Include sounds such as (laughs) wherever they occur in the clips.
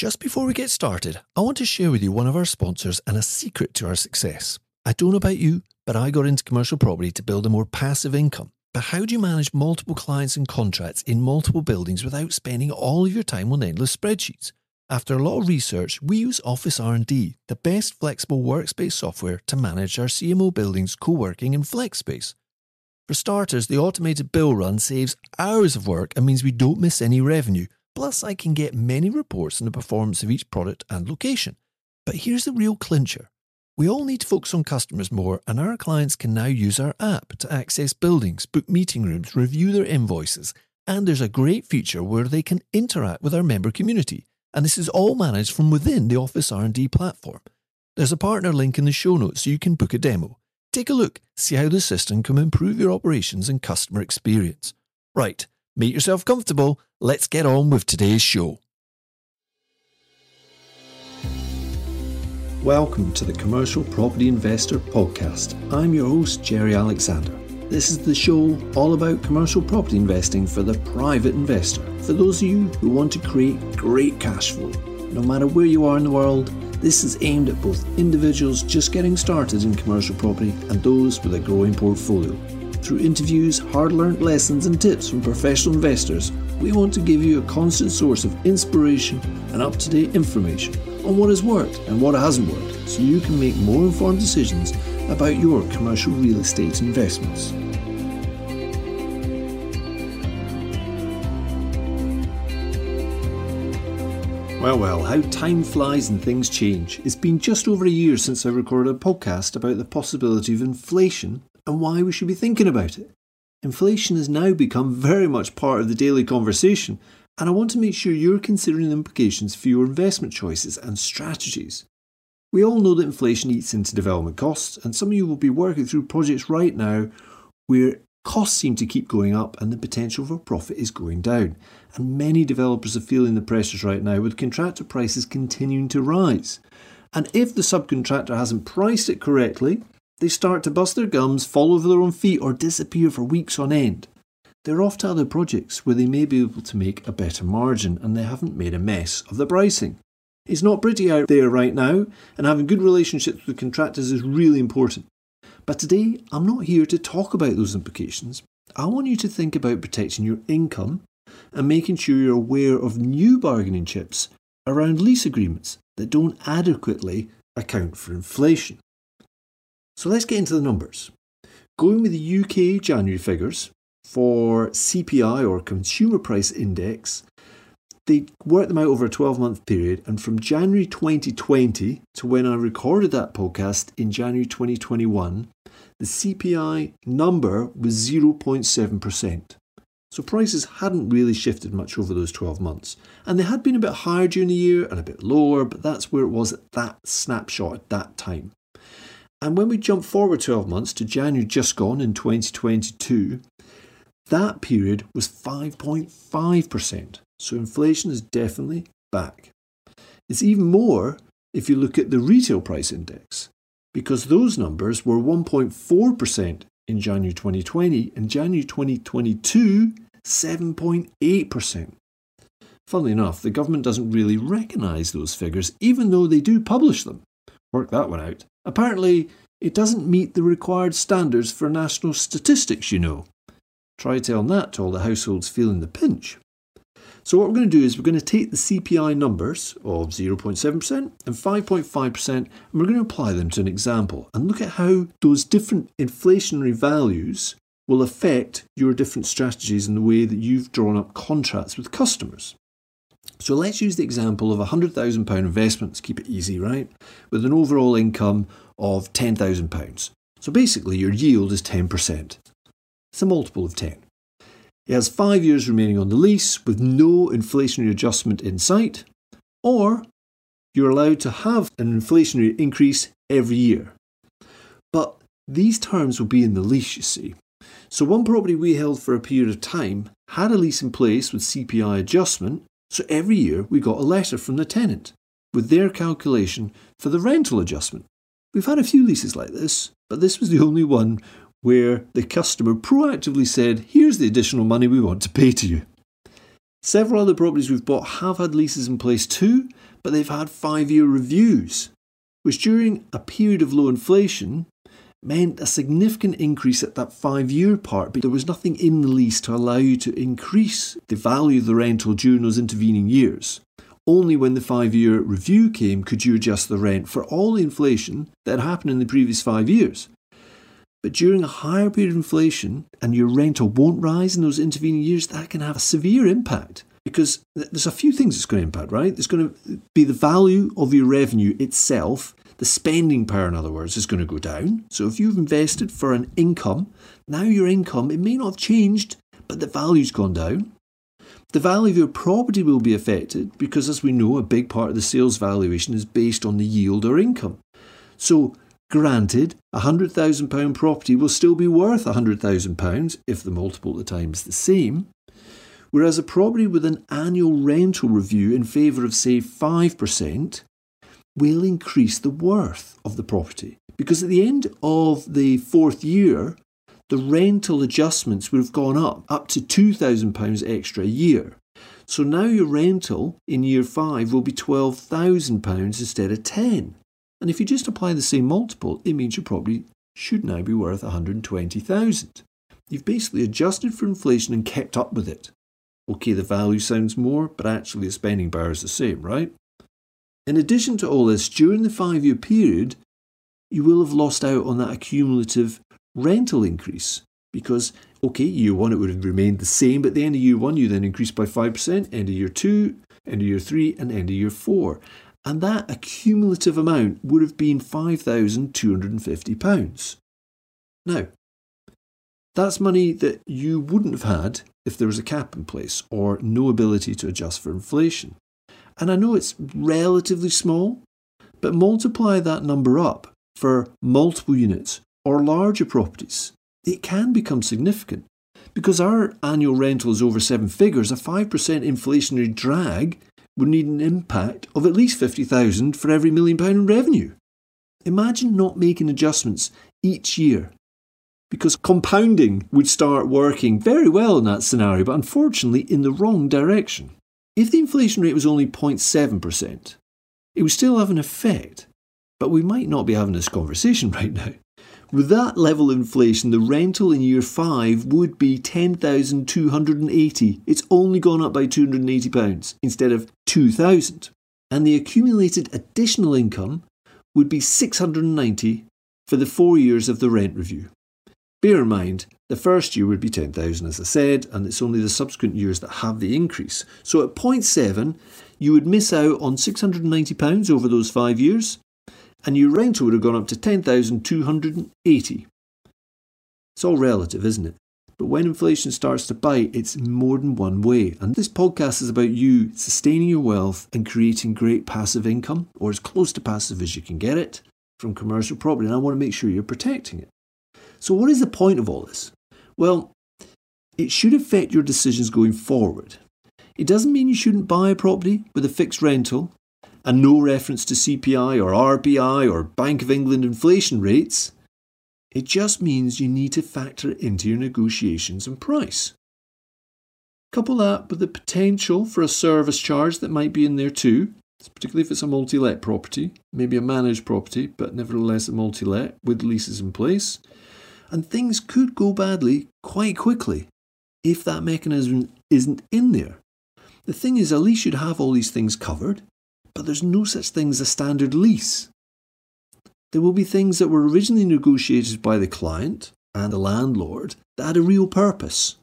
Just before we get started, I want to share with you one of our sponsors and a secret to our success. I don't know about you, but I got into commercial property to build a more passive income. But how do you manage multiple clients and contracts in multiple buildings without spending all of your time on endless spreadsheets? After a lot of research, we use OfficeRnD, the best flexible workspace software to manage our CMO buildings, co-working and flex space. For starters, the automated bill run saves hours of work and means we don't miss any revenue. Plus, I can get many reports on the performance of each product and location. But here's the real clincher. We all need to focus on customers more, and our clients can now use our app to access buildings, book meeting rooms, review their invoices, and there's a great feature where they can interact with our member community. And this is all managed from within the OfficeRnD platform. There's a partner link in the show notes so you can book a demo. Take a look, see how the system can improve your operations and customer experience. Right, make yourself comfortable. Let's get on with today's show. Welcome to the Commercial Property Investor Podcast. I'm your host, Jerry Alexander. This is the show all about commercial property investing for the private investor, for those of you who want to create great cash flow. No matter where you are in the world, this is aimed at both individuals just getting started in commercial property and those with a growing portfolio. Through interviews, hard learned lessons, and tips from professional investors, we want to give you a constant source of inspiration and up to date information on what has worked and what hasn't worked so you can make more informed decisions about your commercial real estate investments. Well, well, how time flies and things change. It's been just over a year since I recorded a podcast about the possibility of inflation and why we should be thinking about it. Inflation has now become very much part of the daily conversation, and I want to make sure you're considering the implications for your investment choices and strategies. We all know that inflation eats into development costs, and some of you will be working through projects right now where costs seem to keep going up and the potential for profit is going down. And many developers are feeling the pressures right now with contractor prices continuing to rise. And if the subcontractor hasn't priced it correctly, they start to bust their gums, fall over their own feet, or disappear for weeks on end. They're off to other projects where they may be able to make a better margin and they haven't made a mess of the pricing. It's not pretty out there right now, and having good relationships with contractors is really important. But today, I'm not here to talk about those implications. I want you to think about protecting your income and making sure you're aware of new bargaining chips around lease agreements that don't adequately account for inflation. So let's get into the numbers. Going with the UK January figures for CPI or Consumer Price Index, they worked them out over a 12 month period, and from January 2020 to when I recorded that podcast in January 2021, the CPI number was 0.7%. So prices hadn't really shifted much over those 12 months. And they had been a bit higher during the year and a bit lower, but that's where it was at that snapshot at that time. And when we jump forward 12 months to January just gone in 2022, that period was 5.5%. So inflation is definitely back. It's even more if you look at the retail price index, because those numbers were 1.4% in January 2020 and January 2022, 7.8%. Funnily enough, the government doesn't really recognise those figures, even though they do publish them. Work that one out. Apparently, it doesn't meet the required standards for national statistics, you know. Try telling that to all the households feeling the pinch. So, what we're going to do is we're going to take the CPI numbers of 0.7% and 5.5% and we're going to apply them to an example and look at how those different inflationary values will affect your different strategies and the way that you've drawn up contracts with customers. So let's use the example of a £100,000 investment, let's keep it easy, right? With an overall income of £10,000. So basically, your yield is 10%. It's a multiple of 10. It has five years remaining on the lease with no inflationary adjustment in sight, or you're allowed to have an inflationary increase every year. But these terms will be in the lease, you see. So, one property we held for a period of time had a lease in place with CPI adjustment, so every year we got a letter from the tenant with their calculation for the rental adjustment. We've had a few leases like this, but this was the (laughs) only one where the customer proactively said, Here's the additional money we want to pay to you. Several other properties we've bought have had leases in place too, but they've had five year reviews, which during a period of low inflation meant a significant increase at that five year part, but there was nothing in the lease to allow you to increase the value of the rental during those intervening years. Only when the five year review came could you adjust the rent for all the inflation that had happened in the previous five years. But during a higher period of inflation and your rental won't rise in those intervening years, that can have a severe impact because there's a few things it's going to impact, right? There's going to be the value of your revenue itself. The spending power, in other words, is going to go down. So if you've invested for an income, now your income, it may not have changed, but the value's gone down. The value of your property will be affected because, as we know, a big part of the sales valuation is based on the yield or income. So, granted, a £100,000 property will still be worth £100,000 if the multiple at the time is the same, whereas a property with an annual rental review in favour of, say, 5% will increase the worth of the property. Because at the end of the fourth year, the rental adjustments would have gone up, up to £2,000 extra a year. So now your rental in year five will be £12,000 instead of 10. And if you just apply the same multiple, it means your property should now be worth 120,000. You've basically adjusted for inflation and kept up with it. Okay, the value sounds more, but actually the spending power is the same, right? In addition to all this, during the five year period, you will have lost out on that accumulative rental increase because, okay, year one it would have remained the same, but at the end of year one you then increased by 5%, end of year two, end of year three, and end of year four. And that accumulative amount would have been £5,250. Now, that's money that you wouldn't have had if there was a cap in place or no ability to adjust for inflation. And I know it's relatively small, but multiply that number up for multiple units or larger properties, it can become significant. Because our annual rental is over seven figures, a 5% inflationary drag would need an impact of at least 50,000 for every million pound in revenue. Imagine not making adjustments each year. Because compounding would start working very well in that scenario, but unfortunately in the wrong direction. If the inflation rate was only 0.7%, it would still have an effect, but we might not be having this conversation (laughs) right now. With that level of inflation, the rental in year five would be 10,280. It's only gone up by £280 instead of 2,000. And the accumulated additional income would be 690 for the four years of the rent review. Bear in mind, the first year would be 10,000 as I said, and it's only the subsequent years that have the increase. So at 0.7, you would miss out on £690 over those five years, and your rental would have gone up to 10,280. It's all relative, isn't it? But when inflation starts to bite, it's more than one way. And this podcast is about you sustaining your wealth and creating great passive income, or as close to passive as you can get it, from commercial property. And I want to make sure you're protecting it. So, what is the point of all this? Well, it should affect your decisions going forward. It doesn't mean you shouldn't buy a property with a fixed rental and no reference to CPI or RPI or Bank of England inflation rates. It just means you need to factor it into your negotiations and price. Couple that with the potential for a service charge that might be in there too, particularly if it's a multi let property, maybe a managed property, but nevertheless a multi let with leases in place. And things could go badly quite quickly if that mechanism isn't in there. The thing is, at least you'd have all these things covered but there's no such thing as a standard lease. There will be things that were originally negotiated by the client and the landlord that had a real purpose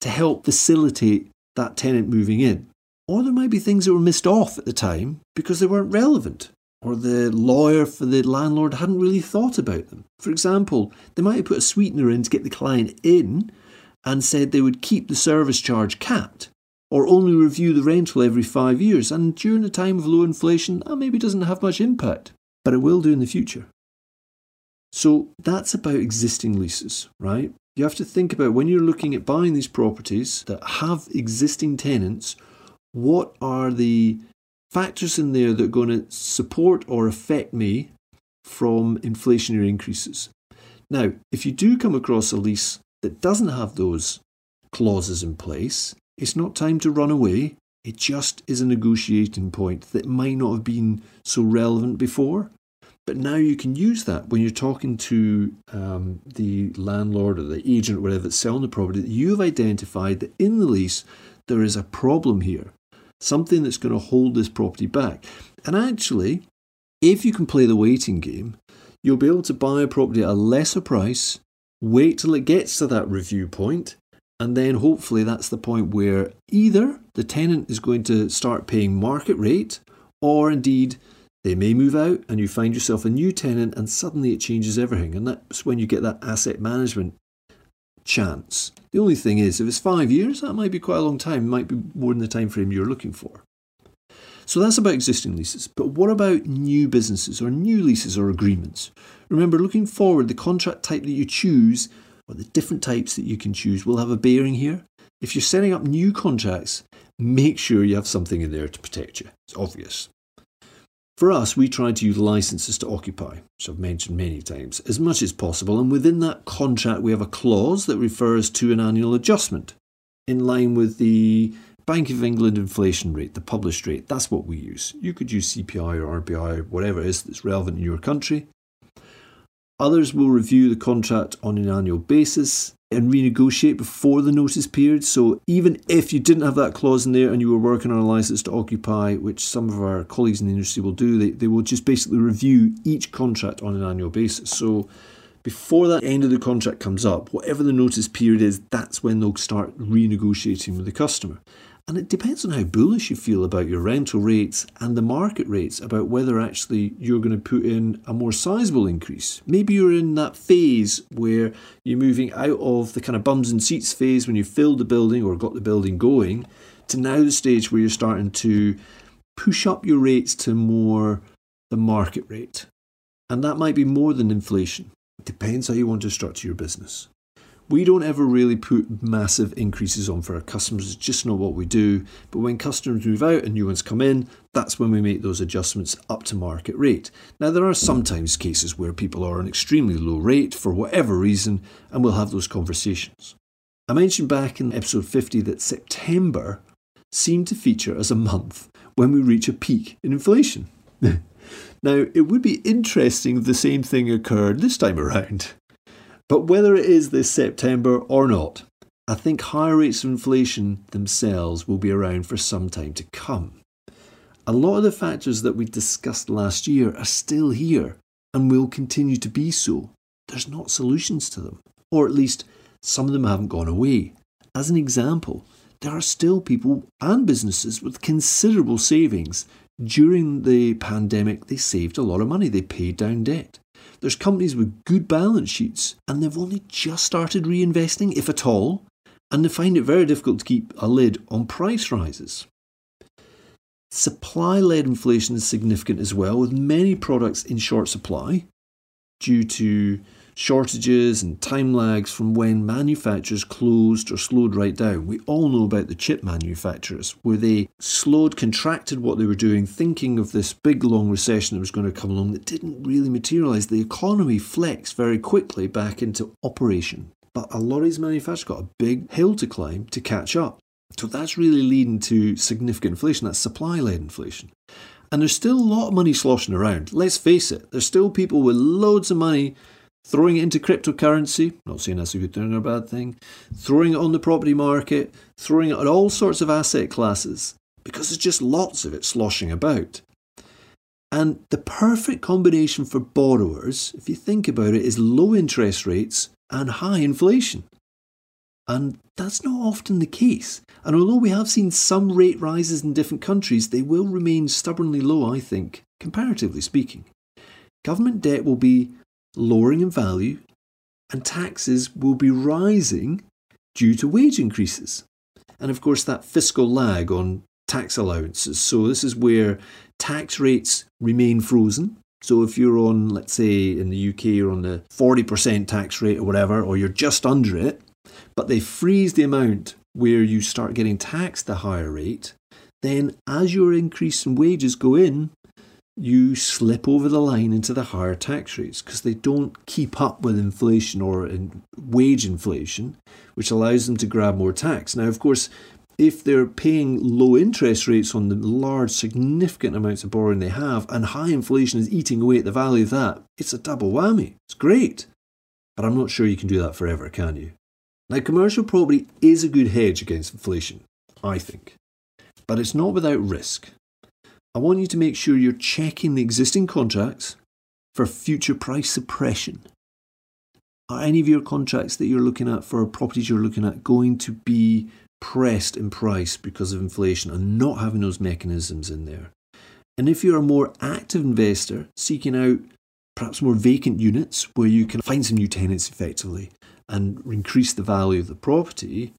to help facilitate that tenant moving in. Or there might be things that were missed off at the time because they weren't relevant, or the lawyer for the landlord hadn't really thought about them. For example, they might have put a sweetener in to get the client in and said they would keep the service charge capped or only review the rental every five years, and during a time of low inflation, that maybe doesn't have much impact, but it will do in the future. So that's about existing leases, right? You have to think about when you're looking at buying these properties that have existing tenants, what are the factors in there that are going to support or affect me from inflationary increases? Now, if you do come across a lease that doesn't have those clauses in place, it's not time to run away. It just is a negotiating point that might not have been so relevant before. But now you can use that when you're talking to um, the landlord or the agent or whatever that's selling the property, that you've identified that in the lease there is a problem here, something that's going to hold this property back. And actually, if you can play the waiting game, you'll be able to buy a property at a lesser price, wait till it gets to that review point, and then hopefully that's the point where either the tenant is going to start paying market rate, or indeed they may move out and you find yourself a new tenant and suddenly it changes everything. And that's when you get that asset management chance. The only thing is, if it's five years, that might be quite a long time, it might be more than the time frame you're looking for. So that's about existing leases. But what about new businesses or new leases or agreements? Remember, looking forward, the contract type that you choose or the different types that you can choose will have a bearing here. If you're setting up new contracts, make sure you have something in there to protect you. It's obvious. For us, we try to use licenses to occupy, which I've mentioned many times, as much as possible. And within that contract, we have a clause that refers to an annual adjustment in line with the Bank of England inflation rate, the published rate, that's what we use. You could use CPI or RPI, whatever it is that's relevant in your country. Others will review the contract on an annual basis and renegotiate before the notice period. So even if you didn't have that clause in there and you were working on a license to occupy, which some of our colleagues in the industry will do, they, they will just basically review each contract on an annual basis. So before that end of the contract comes up, whatever the notice period is, that's when they'll start renegotiating with the customer. And it depends on how bullish you feel about your rental rates and the market rates about whether actually you're going to put in a more sizable increase. Maybe you're in that phase where you're moving out of the kind of bums and seats phase when you filled the building or got the building going to now the stage where you're starting to push up your rates to more the market rate. And that might be more than inflation. It depends how you want to structure your business. We don't ever really put massive increases on for our customers, it's just not what we do. But when customers move out and new ones come in, that's when we make those adjustments up to market rate. Now, there are sometimes cases where people are on extremely low rate for whatever reason, and we'll have those conversations. I mentioned back in episode 50 that September seemed to feature as a month when we reach a peak in inflation. (laughs) now, it would be interesting if the same thing occurred this time around. But whether it is this September or not, I think higher rates of inflation themselves will be around for some time to come. A lot of the factors that we discussed last year are still here and will continue to be so. There's not solutions to them, or at least some of them haven't gone away. As an example, there are still people and businesses with considerable savings. During the pandemic, they saved a lot of money, they paid down debt. There's companies with good balance sheets and they've only just started reinvesting, if at all, and they find it very difficult to keep a lid on price rises. Supply led inflation is significant as well, with many products in short supply due to shortages and time lags from when manufacturers closed or slowed right down. We all know about the chip manufacturers, where they slowed, contracted what they were doing, thinking of this big long recession that was going to come along that didn't really materialize. The economy flexed very quickly back into operation. But a lot of these manufacturers got a big hill to climb to catch up. So that's really leading to significant inflation. That's supply led inflation. And there's still a lot of money sloshing around. Let's face it, there's still people with loads of money throwing it into cryptocurrency, not saying that's a good thing or a bad thing, throwing it on the property market, throwing it on all sorts of asset classes, because there's just lots of it sloshing about. And the perfect combination for borrowers, if you think about it, is low interest rates and high inflation. And that's not often the case. And although we have seen some rate rises in different countries, they will remain stubbornly low, I think, comparatively speaking. Government debt will be lowering in value, and taxes will be rising due to wage increases. And of course, that fiscal lag on tax allowances. So, this is where tax rates remain frozen. So, if you're on, let's say in the UK, you're on the 40% tax rate or whatever, or you're just under it, but they freeze the amount where you start getting taxed the higher rate, then as your increase in wages go in, you slip over the line into the higher tax rates because they don't keep up with inflation or in wage inflation, which allows them to grab more tax. Now, of course, if they're paying low interest rates on the large, significant amounts of borrowing they have, and high inflation is eating away at the value of that, it's a double whammy. It's great. But I'm not sure you can do that forever, can you? Now, commercial property is a good hedge against inflation, I think. But it's not without risk. I want you to make sure you're checking the existing contracts for future price suppression. Are any of your contracts that you're looking at for properties you're looking at going to be pressed in price because of inflation and not having those mechanisms in there. And if you're a more active investor seeking out perhaps more vacant units where you can find some new tenants effectively and increase the value of the property,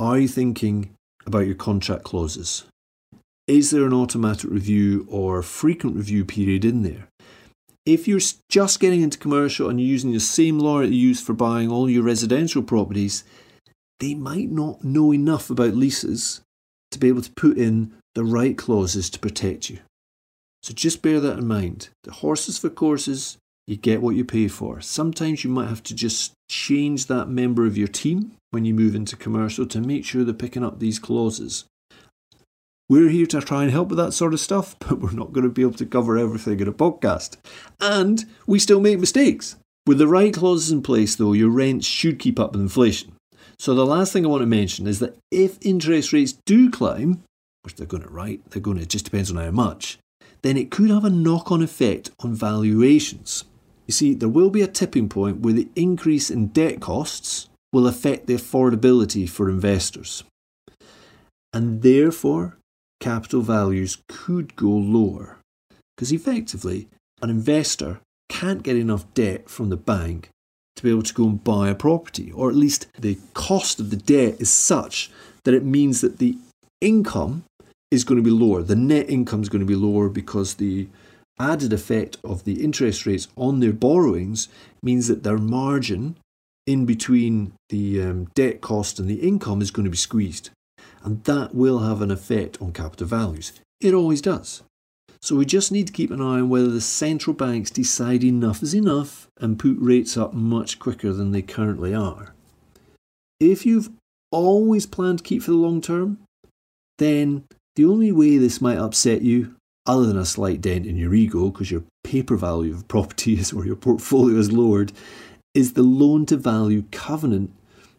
are you thinking about your contract clauses? Is there an automatic review or frequent review period in there? If you're just getting into commercial and you're using the same lawyer you use for buying all your residential properties, they might not know enough about leases to be able to put in the right clauses to protect you. So just bear that in mind. The horses for courses, you get what you pay for. Sometimes you might have to just change that member of your team when you move into commercial to make sure they're picking up these clauses. We're here to try and help with that sort of stuff, (laughs) but we're not going to be able to cover everything in a podcast. And we still make mistakes. With the right clauses in place, though, your rents should keep up with inflation. So the last thing I want to mention is that if interest rates do climb, which they're going to right, they're going to, it just depends on how much, then it could have a knock on effect on valuations. You see, there will be a tipping point where the increase in debt costs will affect the affordability for investors. And therefore, capital values could go lower. Because effectively, an investor can't get enough debt from the bank to be able to go and buy a property, or at least the cost of the debt is such that it means that the income is going to be lower. The net income is going to be lower because the added effect of the interest rates on their borrowings means that their margin in between the um, debt cost and the income is going to be squeezed. And that will have an effect on capital values. It always does. So we just need to keep an eye on whether the central banks decide enough is enough and put rates up much quicker than they currently are. If you've always planned to keep for the long term, then the only way this might upset you, other than a slight dent in your ego because your paper value of property is (laughs) or your portfolio is lowered, is the loan to value covenant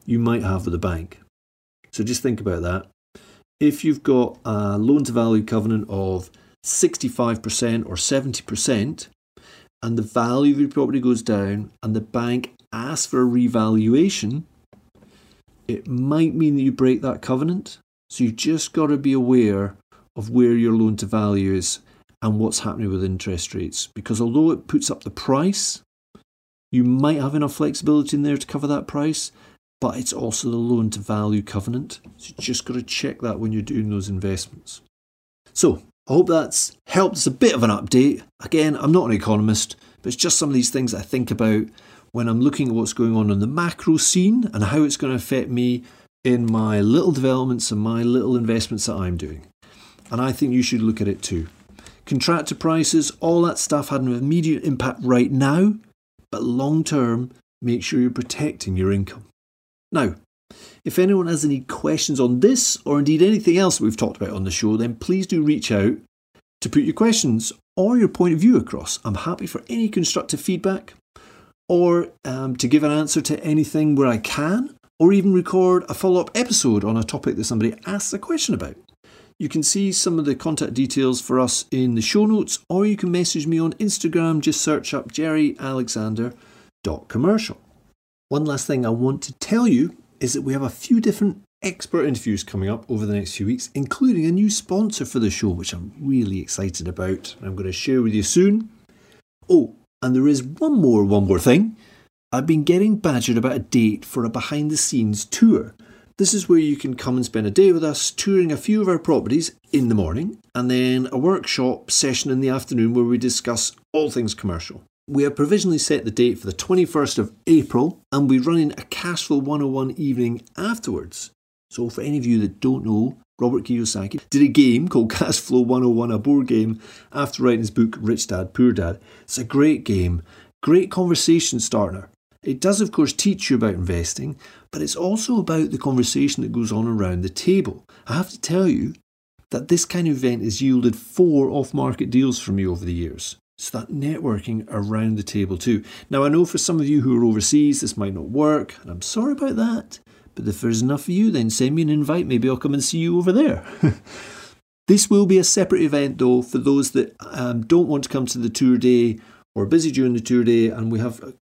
you might have with the bank. So just think about that. If you've got a loan to value covenant of 65% or 70%, and the value of your property goes down, and the bank asks for a revaluation, it might mean that you break that covenant. So you've just got to be aware of where your loan to value is and what's happening with interest rates. Because although it puts up the price, you might have enough flexibility in there to cover that price, but it's also the loan to value covenant. So you just got to check that when you're doing those investments. So I hope that's helped. It's a bit of an update. Again, I'm not an economist, but it's just some of these things I think about when I'm looking at what's going on in the macro scene and how it's going to affect me in my little developments and my little investments that I'm doing. And I think you should look at it too. Contractor prices, all that stuff had an immediate impact right now, but long term, make sure you're protecting your income. Now, if anyone has any questions on this or indeed anything else we've talked about on the show, then please do reach out to put your questions or your point of view across. I'm happy for any constructive feedback or um, to give an answer to anything where I can, or even record a follow up episode on a topic that somebody asks a question about. You can see some of the contact details for us in the show notes, or you can message me on Instagram. Just search up jerryalexander.commercial. One last thing I want to tell you is that we have a few different expert interviews coming up over the next few weeks, including a new sponsor for the show, which I'm really excited about. I'm going to share with you soon. Oh, and there is one more, one more thing. I've been getting badgered about a date for a behind the scenes tour. This is where you can come and spend a day with us touring a few of our properties in the morning and then a workshop session in the afternoon where we discuss all things commercial. We have provisionally set the date for the 21st of April and we're running a Cashflow 101 evening afterwards. So, for any of you that don't know, Robert Kiyosaki did a game called (laughs) Cashflow 101, a board game, after writing his book Rich Dad, Poor Dad. It's a great game, great conversation starter. It does, of course, teach you about investing, but it's also about the conversation that goes on around the table. I have to tell you that this kind of event has yielded four off market deals for me over the years. So that networking around the table too. Now, I know for some of you who are overseas, this might not work, and I'm sorry about that. But if there's enough of you, then send me an invite. Maybe I'll come and see you over there. (laughs) this will be a separate event, though, for those that um, don't want to come to the tour day or busy during the tour day. And we have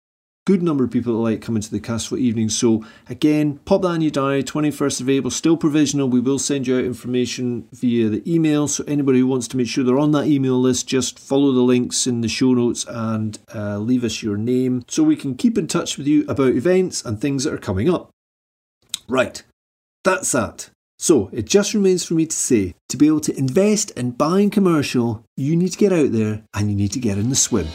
good number of people that like coming to the Cashflow evening. So, again, pop that in your diary 21st of April, still provisional. We will send you out information via the email. So, anybody who wants to make sure they're on that email list, just follow the links in the show notes and uh, leave us your name so we can keep in touch with you about events and things that are coming up. Right, that's that. So it just remains for me to say to be able to invest in buying commercial, you need to get out there and you need to get in the swim.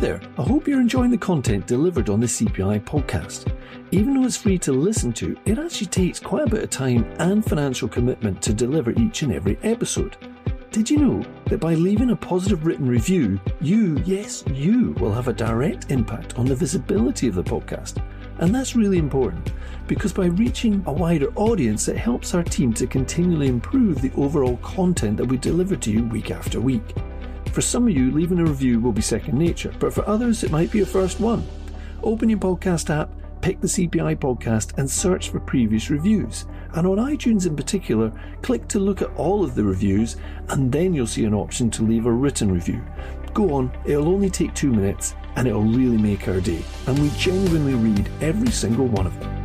There, I hope you're enjoying the content delivered on the CPI podcast. Even though it's free to listen to, it actually takes quite a bit of time and financial commitment to deliver each and every episode. Did you know that by leaving a positive written review, you, yes, you, will have a direct impact on the visibility of the podcast? And that's really important because by reaching a wider audience, it helps our team to continually improve the overall content that we deliver to you week after week. For some of you, leaving a review will be second nature, but for others, it might be a first one. Open your podcast app, pick the CPI podcast, and search for previous reviews. And on iTunes in particular, click to look at all of the reviews, and then you'll see an option to leave a written review. Go on, it'll only take two minutes, and it'll really make our day. And we genuinely read every single one of them.